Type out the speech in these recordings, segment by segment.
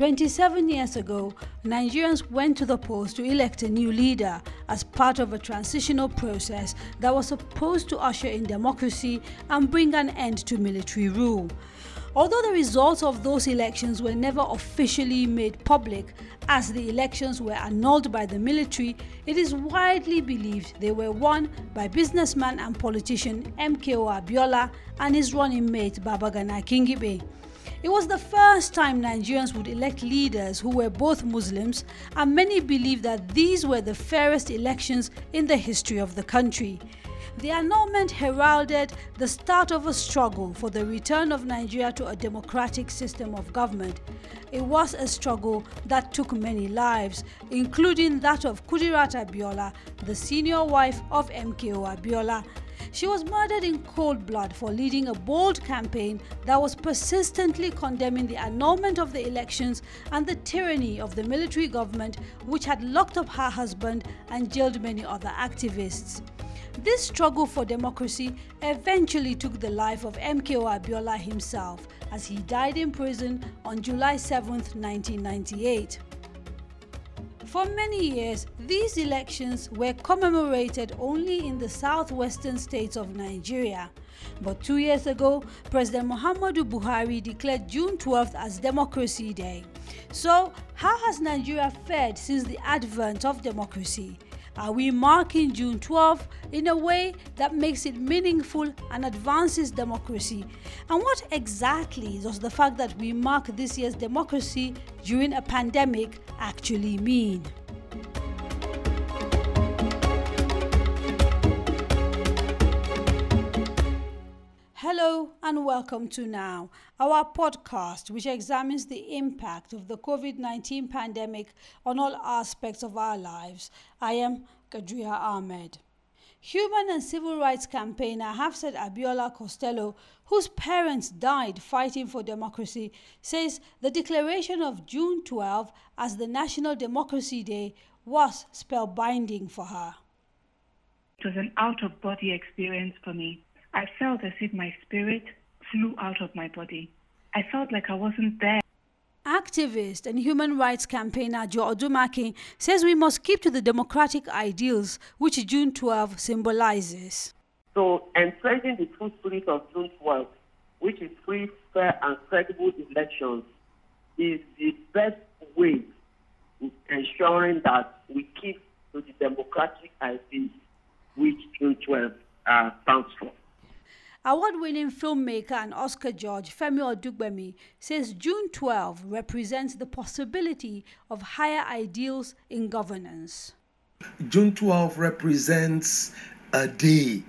27 years ago, Nigerians went to the polls to elect a new leader as part of a transitional process that was supposed to usher in democracy and bring an end to military rule. Although the results of those elections were never officially made public, as the elections were annulled by the military, it is widely believed they were won by businessman and politician MKO Abiola and his running mate Babagana Kingibe. It was the first time Nigerians would elect leaders who were both Muslims, and many believe that these were the fairest elections in the history of the country. The annulment heralded the start of a struggle for the return of Nigeria to a democratic system of government. It was a struggle that took many lives, including that of Kudirat Abiola, the senior wife of MKO Abiola. She was murdered in cold blood for leading a bold campaign that was persistently condemning the annulment of the elections and the tyranny of the military government, which had locked up her husband and jailed many other activists. This struggle for democracy eventually took the life of MKO Abiola himself as he died in prison on July 7, 1998. For many years, these elections were commemorated only in the southwestern states of Nigeria. But two years ago, President Muhammadu Buhari declared June 12th as Democracy Day. So, how has Nigeria fared since the advent of democracy? Are we marking June 12 in a way that makes it meaningful and advances democracy? And what exactly does the fact that we mark this year's democracy during a pandemic actually mean? Hello and welcome to Now, our podcast which examines the impact of the COVID 19 pandemic on all aspects of our lives. I am Kadaria Ahmed. Human and civil rights campaigner Hafsat Abiola Costello, whose parents died fighting for democracy, says the declaration of June 12 as the National Democracy Day was spellbinding for her. It was an out of body experience for me. I felt as if my spirit flew out of my body. I felt like I wasn't there. Activist and human rights campaigner Joe Odumakin says we must keep to the democratic ideals which June 12 symbolizes. So, entrenching the true spirit of June 12, which is free, fair, and credible elections, is the best way in ensuring that we keep to the democratic ideals which June 12 uh, stands for. Award-winning filmmaker and Oscar judge Femi Odugbemi says June 12 represents the possibility of higher ideals in governance. June 12 represents a day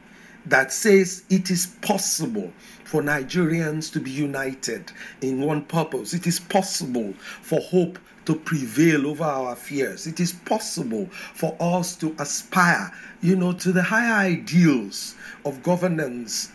that says it is possible for Nigerians to be united in one purpose. It is possible for hope to prevail over our fears. It is possible for us to aspire, you know, to the higher ideals of governance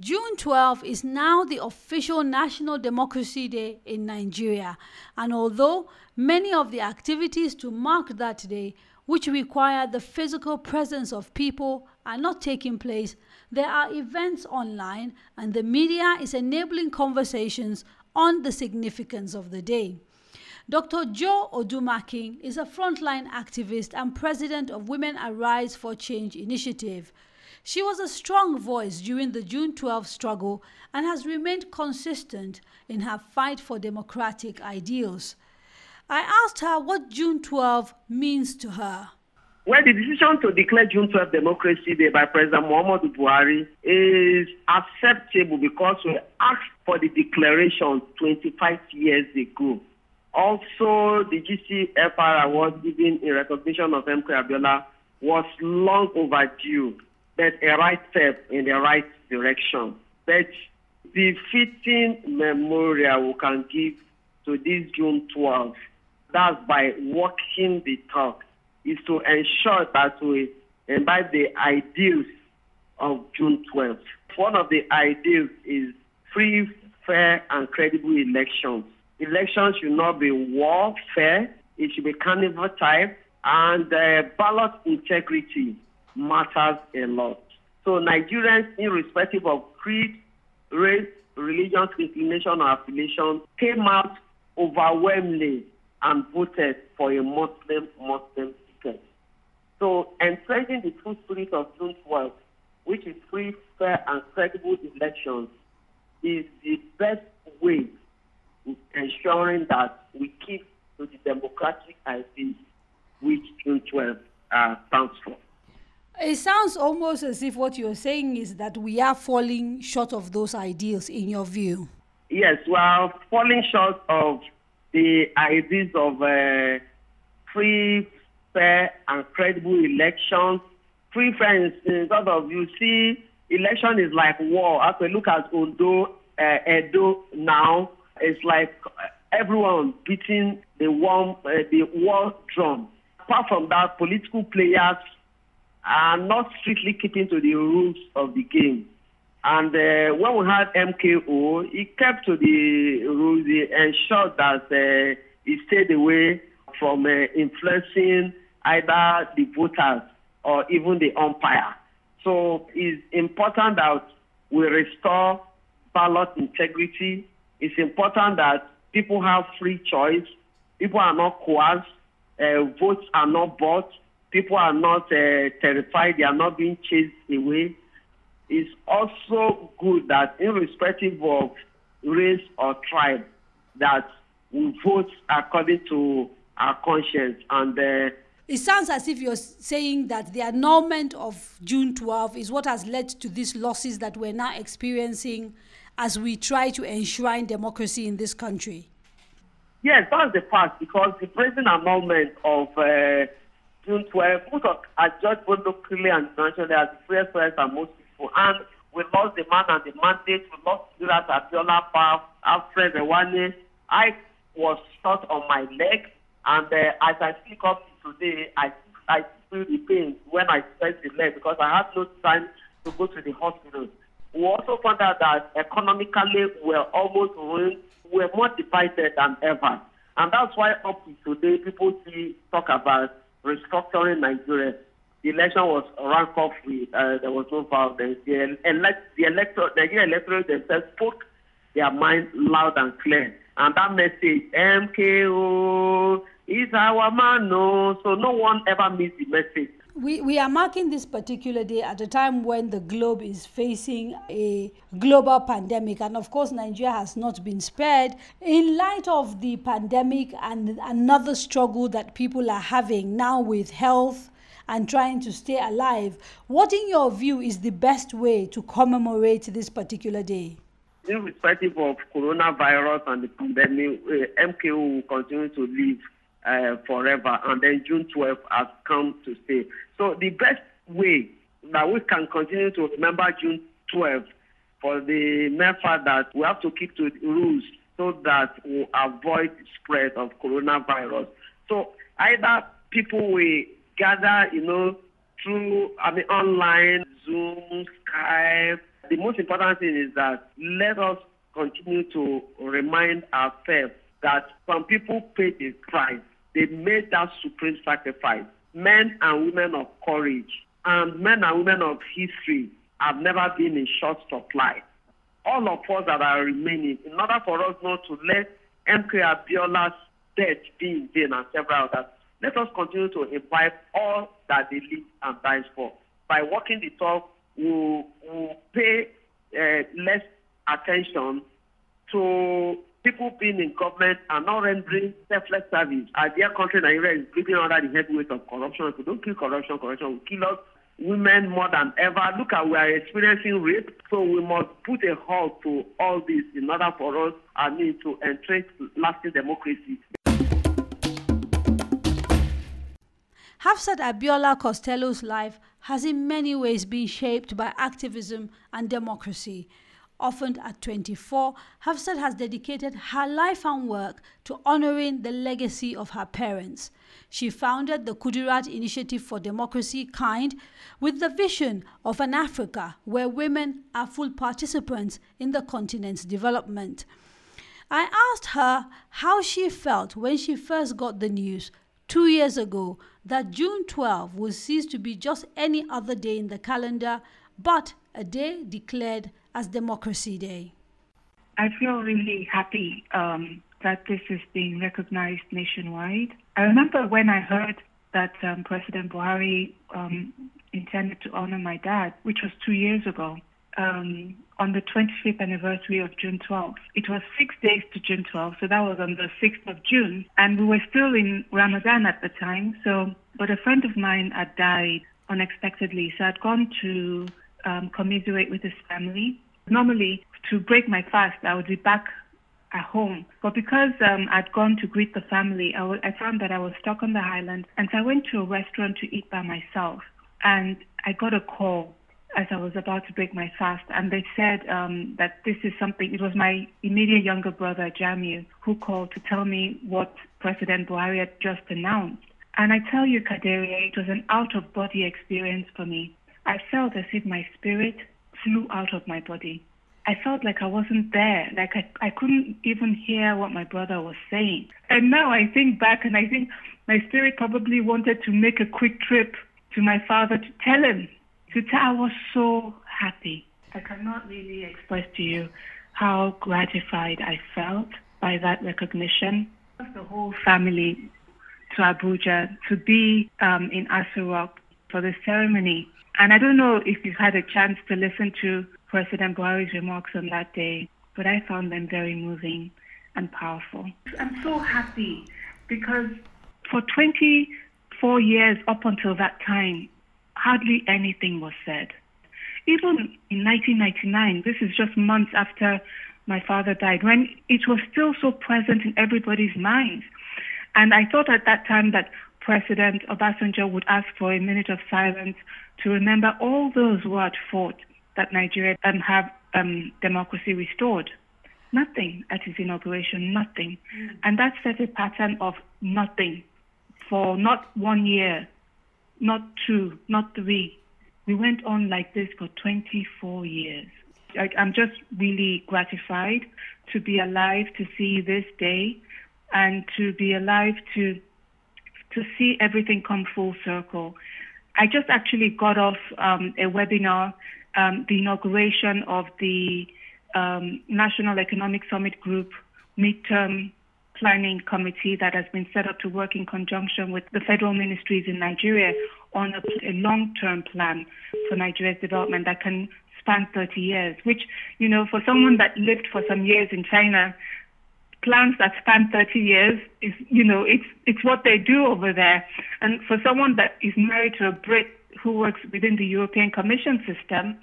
June 12 is now the official National Democracy Day in Nigeria, and although many of the activities to mark that day, which require the physical presence of people, are not taking place, there are events online, and the media is enabling conversations on the significance of the day. Dr. Joe Odumakin is a frontline activist and president of Women Arise for Change initiative. She was a strong voice during the June 12 struggle and has remained consistent in her fight for democratic ideals. I asked her what June 12 means to her. Well, the decision to declare June 12 Democracy Day by President Muhammadu Buhari is acceptable because we asked for the declaration 25 years ago. Also, the GCFR award given in recognition of MK Abiola was long overdue but a right step in the right direction. that the fitting memorial we can give to this June 12th, that's by walking the talk, is to ensure that we imbibe the ideals of June 12th. One of the ideals is free, fair, and credible elections. Elections should not be warfare, it should be carnival type, and uh, ballot integrity matters a lot. So Nigerians, irrespective of creed, race, religious inclination or affiliation came out overwhelmingly and voted for a Muslim Muslim ticket. So entrenching the true spirit of June 12, which is free, fair, and credible elections, is the best way of ensuring that we keep to the democratic ideals which June 12 uh, stands for. It sounds almost as if what you're saying is that we are falling short of those ideals, in your view. Yes, we are falling short of the ideas of uh, free, fair, and credible elections. Free, fair, in sort of, you see, election is like war. As we look at Ondo, uh, Edo now, it's like everyone beating the war, uh, the war drum. Apart from that, political players are not strictly keeping to the rules of the game. And uh, when we had MKO, he kept to the rules. He ensured that uh, he stayed away from uh, influencing either the voters or even the umpire. So it's important that we restore ballot integrity. It's important that people have free choice. People are not coerced. Uh, votes are not bought. People are not uh, terrified. They are not being chased away. It's also good that, irrespective of race or tribe, that we vote according to our conscience and. Uh, it sounds as if you're saying that the annulment of June 12 is what has led to these losses that we're now experiencing as we try to enshrine democracy in this country. Yes, that's the fact because the present annulment of uh, June 12, most of as Judge both locally and internationally as the freest press and most people. And we lost the man and the mandate. We lost Julius Abiola Alfred Rewane. I was shot on my leg, and uh, as I speak up today, I I feel the pain when I press the leg because I had no time to go to the hospital. We also found out that economically we're almost ruined. We're more divided than ever. And that's why up to today people see talk about restructuring Nigeria. The election was rank off with uh, there was no violence. The, elect, the electoral, Nigerian electorate themselves spoke their mind loud and clear. And that message, MKO is our man, no. So no one ever missed the message. We, we are marking this particular day at a time when the globe is facing a global pandemic, and of course, Nigeria has not been spared. In light of the pandemic and another struggle that people are having now with health and trying to stay alive, what, in your view, is the best way to commemorate this particular day? Irrespective of coronavirus and the pandemic, uh, MKO will continue to live uh, forever, and then June 12th has come to stay. So the best way that we can continue to remember June 12th for the mere fact that we have to keep to the rules so that we avoid spread of coronavirus. So either people will gather, you know, through I mean online, Zoom, Skype. The most important thing is that let us continue to remind ourselves that some people pay the price. They made that supreme sacrifice. Men and women of courage and men and women of history have never been in short supply. All of us that are remaining, in order for us not to let MK Abiola's death be in vain and several others, let us continue to imbibe all that they live and die for. By walking the talk, we will we'll pay uh, less attention to people being in government are not rendering selfless service. Our dear country, Nigeria, is breathing under the headweight of corruption. If we don't kill corruption, corruption will kill us. Women more than ever. Look at we are experiencing rape, so we must put a halt to all this in order for us, I mean, to entrench lasting democracy. Hafsat Abiola Costello's life has in many ways been shaped by activism and democracy. Often at 24, Hafsat has dedicated her life and work to honoring the legacy of her parents. She founded the Kudirat Initiative for Democracy KIND with the vision of an Africa where women are full participants in the continent's development. I asked her how she felt when she first got the news two years ago that June 12 would cease to be just any other day in the calendar, but a day declared as Democracy Day. I feel really happy um, that this is being recognized nationwide. I remember when I heard that um, President Buhari um, intended to honor my dad, which was two years ago, um, on the 25th anniversary of June 12th. It was six days to June 12th, so that was on the 6th of June, and we were still in Ramadan at the time. So, but a friend of mine had died unexpectedly, so I'd gone to um, commiserate with his family. Normally, to break my fast, I would be back at home. But because um, I'd gone to greet the family, I, w- I found that I was stuck on the island. And so I went to a restaurant to eat by myself. And I got a call as I was about to break my fast. And they said um, that this is something, it was my immediate younger brother, Jamiu, who called to tell me what President Buhari had just announced. And I tell you, Kadaria, it was an out of body experience for me. I felt as if my spirit flew out of my body. I felt like I wasn't there. Like I, I couldn't even hear what my brother was saying. And now I think back and I think my spirit probably wanted to make a quick trip to my father to tell him. To tell I was so happy. I cannot really express to you how gratified I felt by that recognition. The whole family to Abuja to be um, in Aso Rock for the ceremony. And I don't know if you've had a chance to listen to President Buhari's remarks on that day, but I found them very moving and powerful. I'm so happy because for 24 years up until that time, hardly anything was said. Even in 1999, this is just months after my father died, when it was still so present in everybody's minds. And I thought at that time that President Obasanjo would ask for a minute of silence to remember all those who had fought that Nigeria um, have um, democracy restored. Nothing at his inauguration, nothing. Mm. And that set a pattern of nothing for not one year, not two, not three. We went on like this for 24 years. I, I'm just really gratified to be alive to see this day and to be alive to to see everything come full circle. I just actually got off um, a webinar um, the inauguration of the um, National Economic Summit Group midterm planning committee that has been set up to work in conjunction with the federal ministries in Nigeria on a, a long-term plan for Nigeria's development that can span 30 years, which, you know, for someone that lived for some years in China, plans that span 30 years is, you know, it's, it's what they do over there. And for someone that is married to a Brit who works within the European Commission system,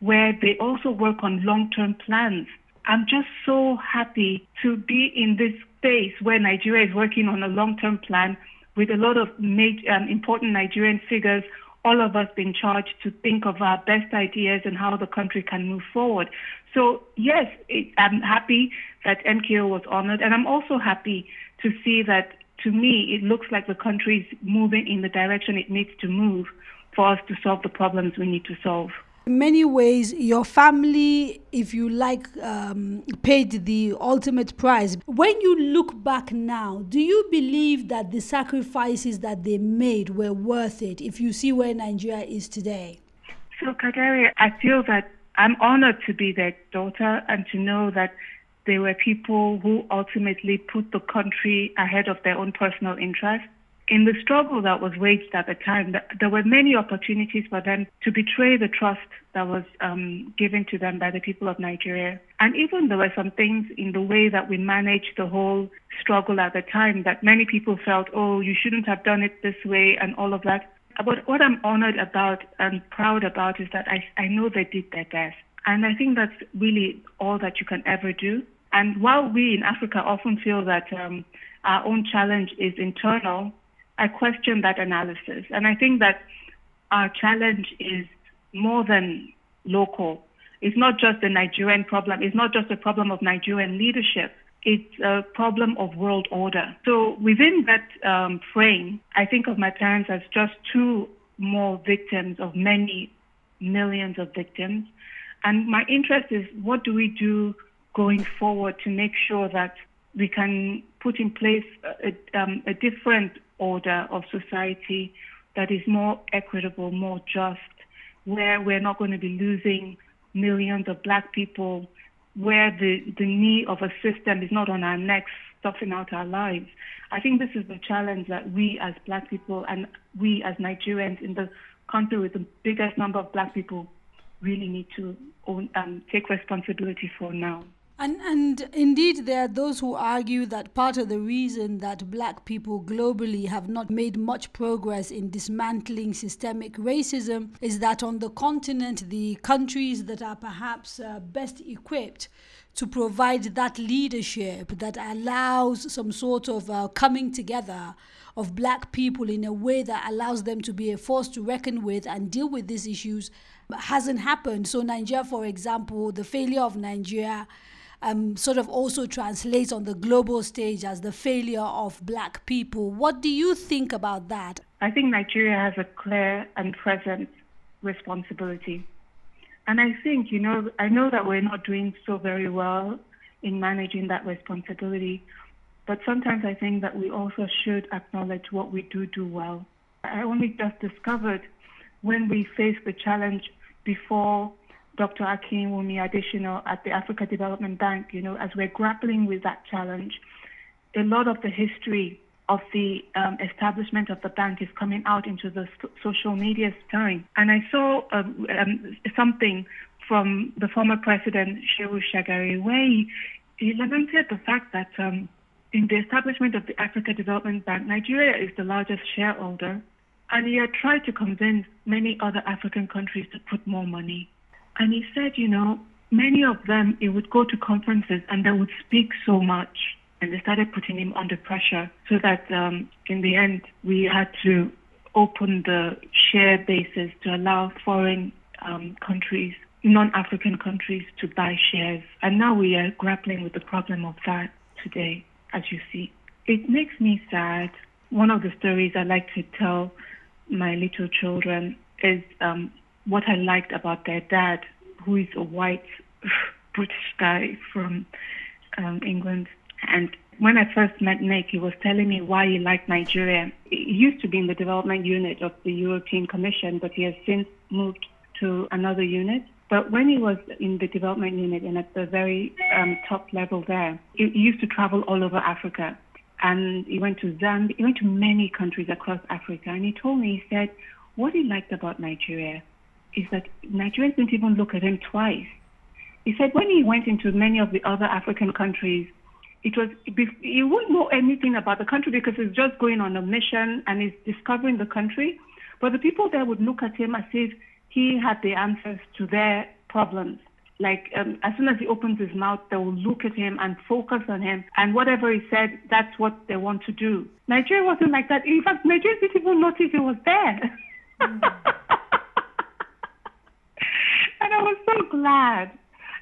where they also work on long term plans. I'm just so happy to be in this space where Nigeria is working on a long term plan with a lot of major, um, important Nigerian figures, all of us been charged to think of our best ideas and how the country can move forward. So, yes, it, I'm happy that MKO was honored, and I'm also happy to see that to me, it looks like the country is moving in the direction it needs to move for us to solve the problems we need to solve. In many ways, your family, if you like, um, paid the ultimate price. When you look back now, do you believe that the sacrifices that they made were worth it if you see where Nigeria is today? So, Kadaria, I feel that I'm honored to be their daughter and to know that they were people who ultimately put the country ahead of their own personal interests in the struggle that was waged at the time, there were many opportunities for them to betray the trust that was um, given to them by the people of Nigeria. And even there were some things in the way that we managed the whole struggle at the time that many people felt, oh, you shouldn't have done it this way and all of that. But what I'm honored about and proud about is that I, I know they did their best. And I think that's really all that you can ever do. And while we in Africa often feel that um, our own challenge is internal, I question that analysis. And I think that our challenge is more than local. It's not just a Nigerian problem. It's not just a problem of Nigerian leadership. It's a problem of world order. So within that um, frame, I think of my parents as just two more victims of many millions of victims. And my interest is what do we do going forward to make sure that we can put in place a, um, a different order of society that is more equitable, more just, where we're not going to be losing millions of black people where the, the knee of a system is not on our necks, stuffing out our lives. I think this is the challenge that we as black people and we as Nigerians in the country with the biggest number of black people really need to own, um, take responsibility for now. And, and indeed, there are those who argue that part of the reason that black people globally have not made much progress in dismantling systemic racism is that on the continent, the countries that are perhaps uh, best equipped to provide that leadership that allows some sort of uh, coming together of black people in a way that allows them to be a force to reckon with and deal with these issues hasn't happened. So, Nigeria, for example, the failure of Nigeria um, sort of also translates on the global stage as the failure of black people. What do you think about that? I think Nigeria has a clear and present responsibility. And I think, you know, I know that we're not doing so very well in managing that responsibility, but sometimes I think that we also should acknowledge what we do do well. I only just discovered when we faced the challenge before Dr. Akinwumi Adesina at the Africa Development Bank, you know, as we're grappling with that challenge, a lot of the history of the um, establishment of the bank is coming out into the social media time. And I saw um, um, something from the former president, Shehu Shagari, where he, he lamented the fact that um, in the establishment of the Africa Development Bank, Nigeria is the largest shareholder. And he had tried to convince many other African countries to put more money. And he said, you know, many of them, he would go to conferences and they would speak so much. And they started putting him under pressure so that um, in the end, we had to open the share basis to allow foreign um, countries, non African countries, to buy shares. And now we are grappling with the problem of that today, as you see. It makes me sad. One of the stories I like to tell my little children is um, what I liked about their dad, who is a white British guy from um, England. And when I first met Nick, he was telling me why he liked Nigeria. He used to be in the development unit of the European Commission, but he has since moved to another unit. But when he was in the development unit and at the very um, top level there, he, he used to travel all over Africa. And he went to Zambia, he went to many countries across Africa. And he told me, he said, what he liked about Nigeria is that Nigerians didn't even look at him twice. He said when he went into many of the other African countries, it was he wouldn't know anything about the country because he's just going on a mission and he's discovering the country. But the people there would look at him as if he had the answers to their problems. Like um, as soon as he opens his mouth, they will look at him and focus on him, and whatever he said, that's what they want to do. Nigeria wasn't like that. In fact, Nigeria didn't even notice he was there. Mm. And I was so glad.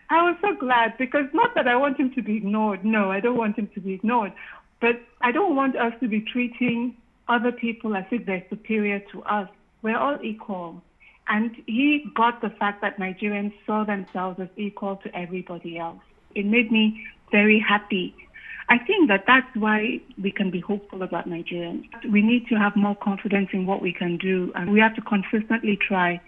I was so glad because not that I want him to be ignored. No, I don't want him to be ignored. But I don't want us to be treating other people as if they're superior to us. We're all equal. And he got the fact that Nigerians saw themselves as equal to everybody else. It made me very happy. I think that that's why we can be hopeful about Nigerians. We need to have more confidence in what we can do, and we have to consistently try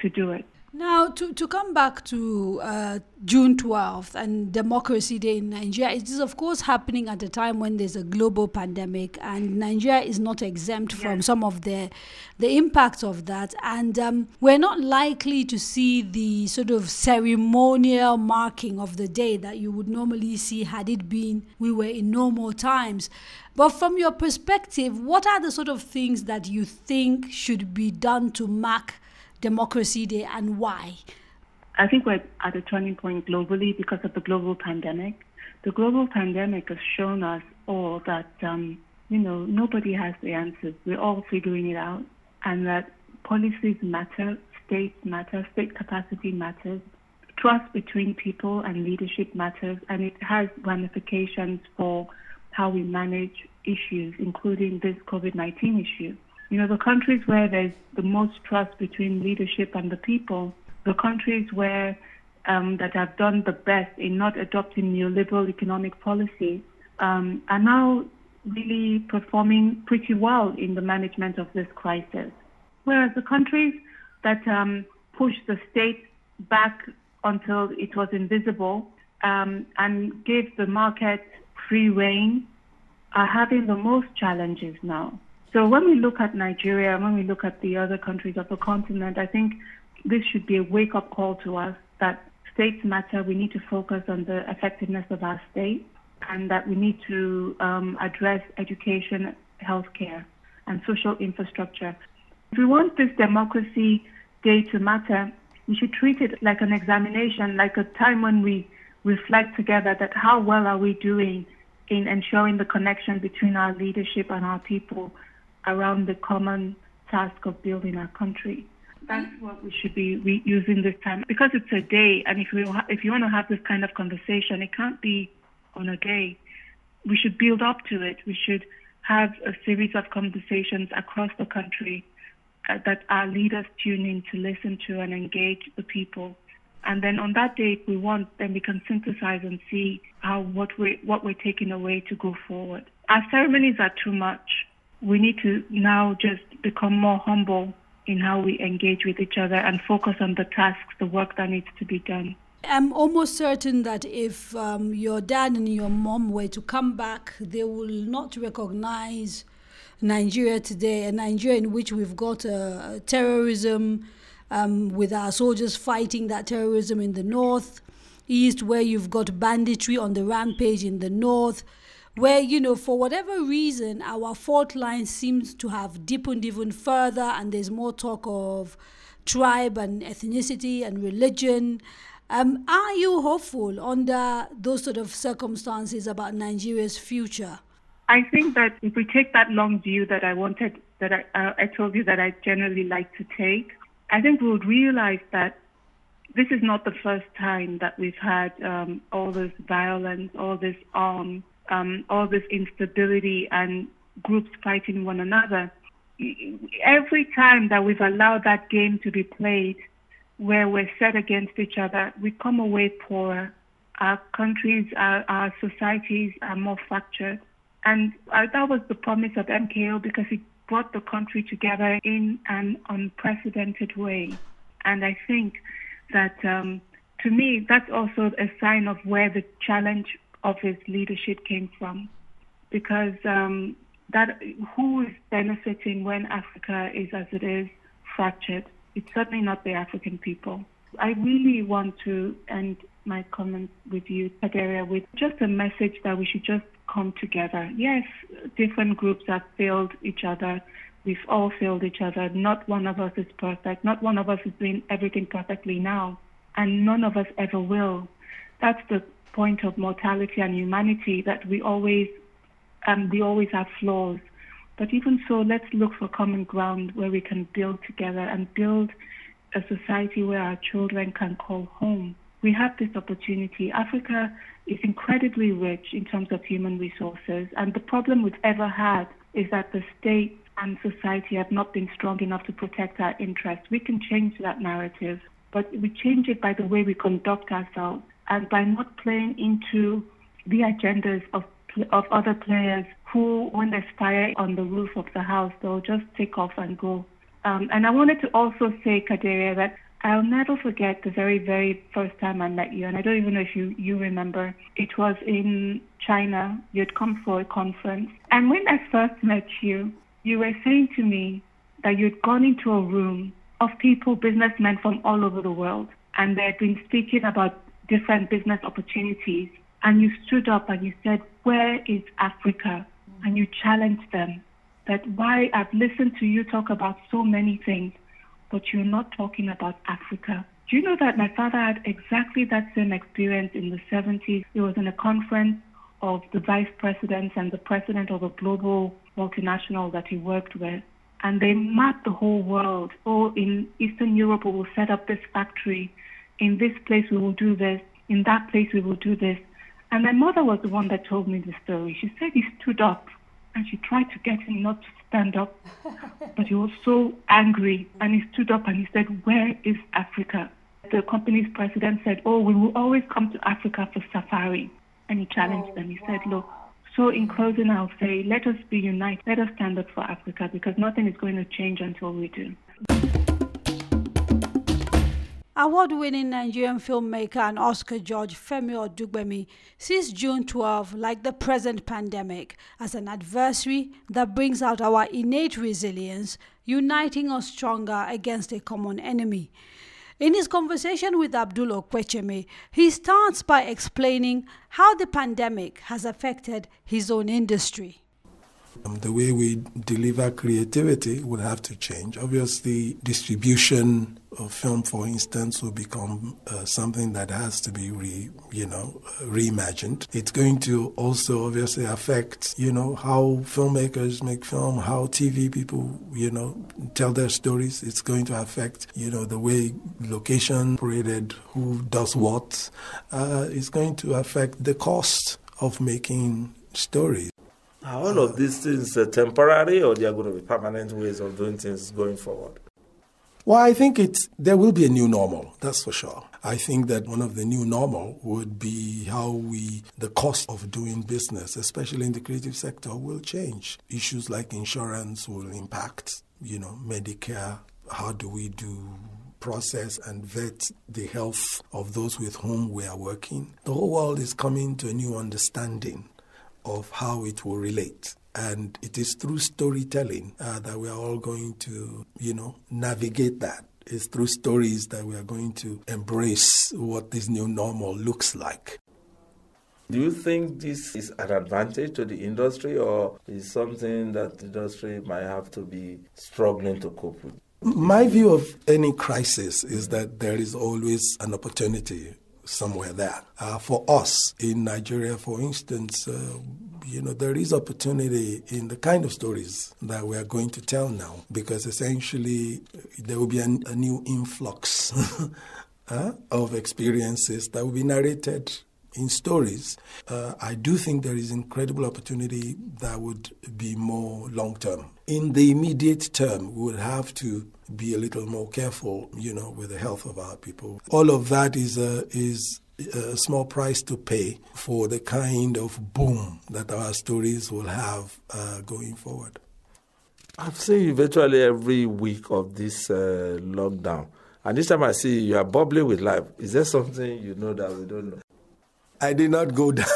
to do it. Now, to, to come back to uh, June 12th and Democracy Day in Nigeria, it is, of course, happening at a time when there's a global pandemic, and Nigeria is not exempt yes. from some of the, the impacts of that. And um, we're not likely to see the sort of ceremonial marking of the day that you would normally see had it been we were in normal times. But from your perspective, what are the sort of things that you think should be done to mark Democracy Day and why? I think we're at a turning point globally because of the global pandemic. The global pandemic has shown us all that, um, you know, nobody has the answers. We're all figuring it out, and that policies matter, states matter, state capacity matters, trust between people and leadership matters, and it has ramifications for how we manage issues, including this COVID 19 issue. You know, the countries where there's the most trust between leadership and the people, the countries where um, that have done the best in not adopting neoliberal economic policy um, are now really performing pretty well in the management of this crisis. Whereas the countries that um, pushed the state back until it was invisible um, and gave the market free reign are having the most challenges now. So when we look at Nigeria, when we look at the other countries of the continent, I think this should be a wake up call to us that states matter. We need to focus on the effectiveness of our state and that we need to um, address education, healthcare, and social infrastructure. If we want this democracy day to matter, we should treat it like an examination, like a time when we reflect together that how well are we doing in ensuring the connection between our leadership and our people around the common task of building our country. That's what we should be re- using this time because it's a day, and if we ha- if you want to have this kind of conversation, it can't be on a day. We should build up to it. We should have a series of conversations across the country uh, that our leaders tune in to listen to and engage the people. And then on that day, if we want, then we can synthesize and see how what we what we're taking away to go forward. Our ceremonies are too much. We need to now just become more humble in how we engage with each other and focus on the tasks, the work that needs to be done. I'm almost certain that if um, your dad and your mom were to come back, they will not recognize Nigeria today, a Nigeria in which we've got uh, terrorism, um, with our soldiers fighting that terrorism in the north, east, where you've got banditry on the rampage in the north, where, you know, for whatever reason, our fault line seems to have deepened even further, and there's more talk of tribe and ethnicity and religion. Um, are you hopeful under those sort of circumstances about Nigeria's future? I think that if we take that long view that I wanted, that I, uh, I told you that I generally like to take, I think we would realize that this is not the first time that we've had um, all this violence, all this arm, um, all this instability, and groups fighting one another. Every time that we've allowed that game to be played, where we're set against each other, we come away poorer. Our countries, our, our societies are more fractured. And uh, that was the promise of MKO because it brought the country together in an unprecedented way. And I think that, um, to me, that's also a sign of where the challenge of his leadership came from. Because um, that who is benefiting when Africa is as it is fractured? It's certainly not the African people. I really want to end my comments with you, Kadaria, with just a message that we should just come together. Yes, different groups have failed each other. We've all failed each other. Not one of us is perfect. Not one of us is doing everything perfectly now. And none of us ever will. That's the point of mortality and humanity that we always um, we always have flaws. But even so, let's look for common ground where we can build together and build a society where our children can call home. We have this opportunity. Africa is incredibly rich in terms of human resources, and the problem we've ever had is that the state and society have not been strong enough to protect our interests. We can change that narrative, but we change it by the way we conduct ourselves and by not playing into the agendas of of other players who, when there's fire on the roof of the house, they'll just take off and go. Um, and I wanted to also say, Kadaria, that I'll never forget the very, very first time I met you. And I don't even know if you, you remember. It was in China. You'd come for a conference. And when I first met you, you were saying to me that you'd gone into a room of people, businessmen from all over the world, and they'd been speaking about different business opportunities. And you stood up and you said, Where is Africa? Mm-hmm. And you challenged them that why I've listened to you talk about so many things, but you're not talking about Africa. Do you know that my father had exactly that same experience in the 70s? He was in a conference of the vice presidents and the president of a global multinational that he worked with. And they mm-hmm. mapped the whole world. Oh, in Eastern Europe, we will set up this factory. In this place, we will do this. In that place, we will do this. And my mother was the one that told me the story. She said he stood up and she tried to get him not to stand up, but he was so angry and he stood up and he said, Where is Africa? The company's president said, Oh, we will always come to Africa for safari. And he challenged oh, them. He wow. said, Look, so in closing, I'll say, let us be united. Let us stand up for Africa because nothing is going to change until we do. Award-winning Nigerian filmmaker and Oscar George Femi Odugbemi sees June 12, like the present pandemic, as an adversary that brings out our innate resilience, uniting us stronger against a common enemy. In his conversation with Abdul Okwecheme, he starts by explaining how the pandemic has affected his own industry. Um, the way we deliver creativity would have to change. Obviously, distribution of film, for instance, will become uh, something that has to be re, you know, reimagined. It's going to also obviously affect, you know, how filmmakers make film, how TV people, you know, tell their stories. It's going to affect, you know, the way location operated, who does what. Uh, it's going to affect the cost of making stories. Are all of these things uh, temporary or they are going to be permanent ways of doing things going forward? Well, I think it's there will be a new normal, that's for sure. I think that one of the new normal would be how we the cost of doing business, especially in the creative sector, will change. Issues like insurance will impact, you know, Medicare. How do we do process and vet the health of those with whom we are working? The whole world is coming to a new understanding of how it will relate. And it is through storytelling uh, that we are all going to, you know, navigate that. It's through stories that we are going to embrace what this new normal looks like. Do you think this is an advantage to the industry or is something that the industry might have to be struggling to cope with? My view of any crisis is that there is always an opportunity somewhere there. Uh, for us in Nigeria, for instance, uh, you know, there is opportunity in the kind of stories that we are going to tell now because essentially there will be a, a new influx uh, of experiences that will be narrated in stories. Uh, I do think there is incredible opportunity that would be more long term. In the immediate term, we would have to be a little more careful, you know, with the health of our people. All of that is a, is a small price to pay for the kind of boom that our stories will have uh, going forward. I've seen you virtually every week of this uh, lockdown. And this time I see you are bubbling with life. Is there something you know that we don't know? I did not go down.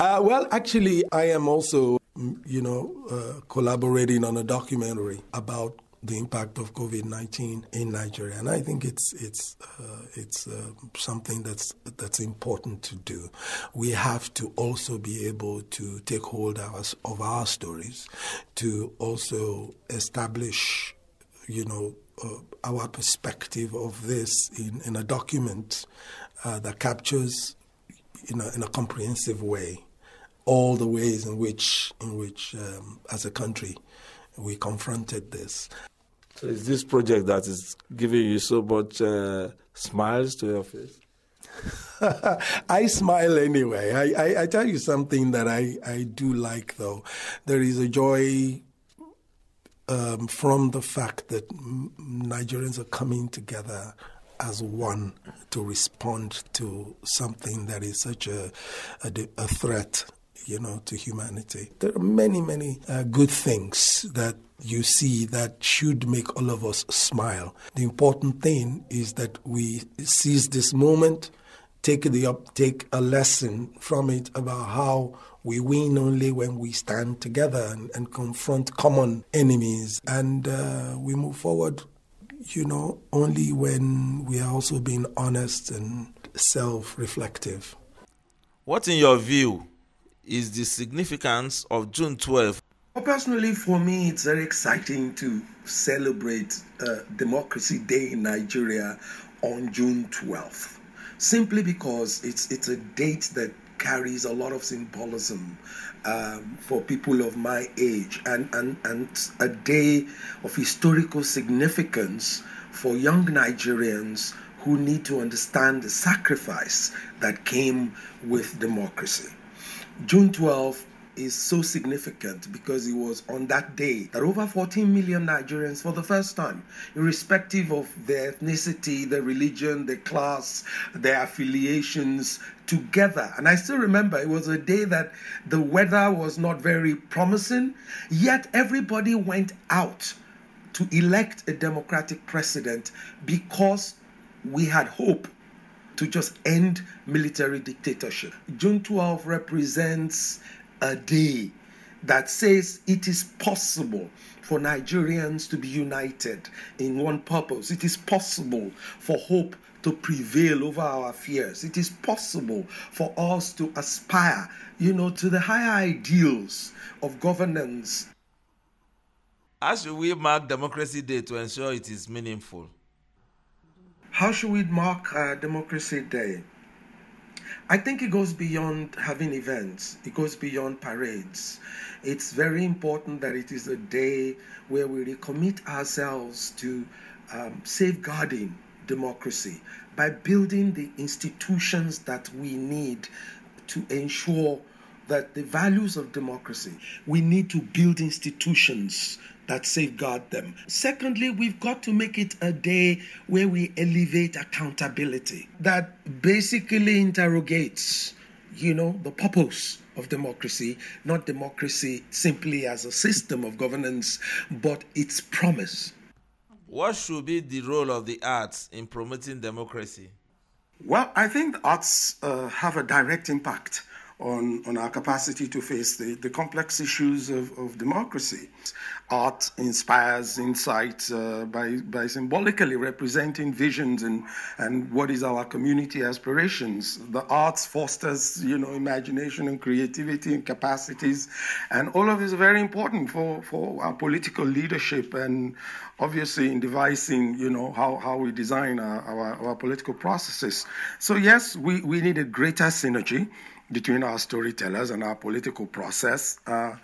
uh, well, actually, I am also, you know, uh, collaborating on a documentary about the impact of COVID nineteen in Nigeria, and I think it's it's uh, it's uh, something that's that's important to do. We have to also be able to take hold of, us, of our stories, to also establish, you know, uh, our perspective of this in, in a document uh, that captures in a, in a comprehensive way all the ways in which in which um, as a country we confronted this. So is this project that is giving you so much uh, smiles to your face? I smile anyway. I, I, I, tell you something that I, I do like, though. There is a joy um, from the fact that Nigerians are coming together as one to respond to something that is such a, a, a threat you know, to humanity. There are many, many uh, good things that you see that should make all of us smile. The important thing is that we seize this moment, take the up, take a lesson from it about how we win only when we stand together and, and confront common enemies, and uh, we move forward you know, only when we are also being honest and self reflective. What, in your view, is the significance of June 12th? Well, personally, for me, it's very exciting to celebrate uh, Democracy Day in Nigeria on June 12th, simply because it's, it's a date that carries a lot of symbolism um, for people of my age and, and, and a day of historical significance for young Nigerians who need to understand the sacrifice that came with democracy. June 12 is so significant because it was on that day that over 14 million Nigerians, for the first time, irrespective of their ethnicity, their religion, their class, their affiliations, together. And I still remember it was a day that the weather was not very promising, yet everybody went out to elect a democratic president because we had hope to just end military dictatorship. June 12 represents a day that says it is possible for Nigerians to be united in one purpose. It is possible for hope to prevail over our fears. It is possible for us to aspire, you know, to the higher ideals of governance. How should we mark Democracy Day to ensure it is meaningful? How should we mark uh, Democracy Day? I think it goes beyond having events, it goes beyond parades. It's very important that it is a day where we recommit ourselves to um, safeguarding democracy by building the institutions that we need to ensure that the values of democracy, we need to build institutions that safeguard them. Secondly, we've got to make it a day where we elevate accountability that basically interrogates, you know, the purpose of democracy, not democracy simply as a system of governance, but its promise. What should be the role of the arts in promoting democracy? Well, I think the arts uh, have a direct impact on, on our capacity to face the, the complex issues of, of democracy. Art inspires insight uh, by, by symbolically representing visions and, and what is our community aspirations. The arts fosters, you know, imagination and creativity and capacities, and all of this is very important for, for our political leadership and obviously in devising, you know, how, how we design our, our, our political processes. So yes, we, we need a greater synergy between our storytellers and our political process. Uh,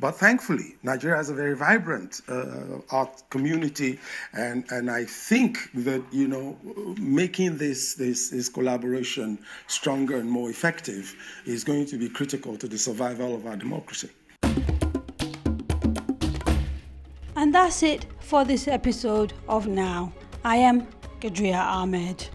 but thankfully, Nigeria has a very vibrant uh, art community, and, and I think that you know making this, this this collaboration stronger and more effective is going to be critical to the survival of our democracy. And that's it for this episode of Now. I am Kadaria Ahmed.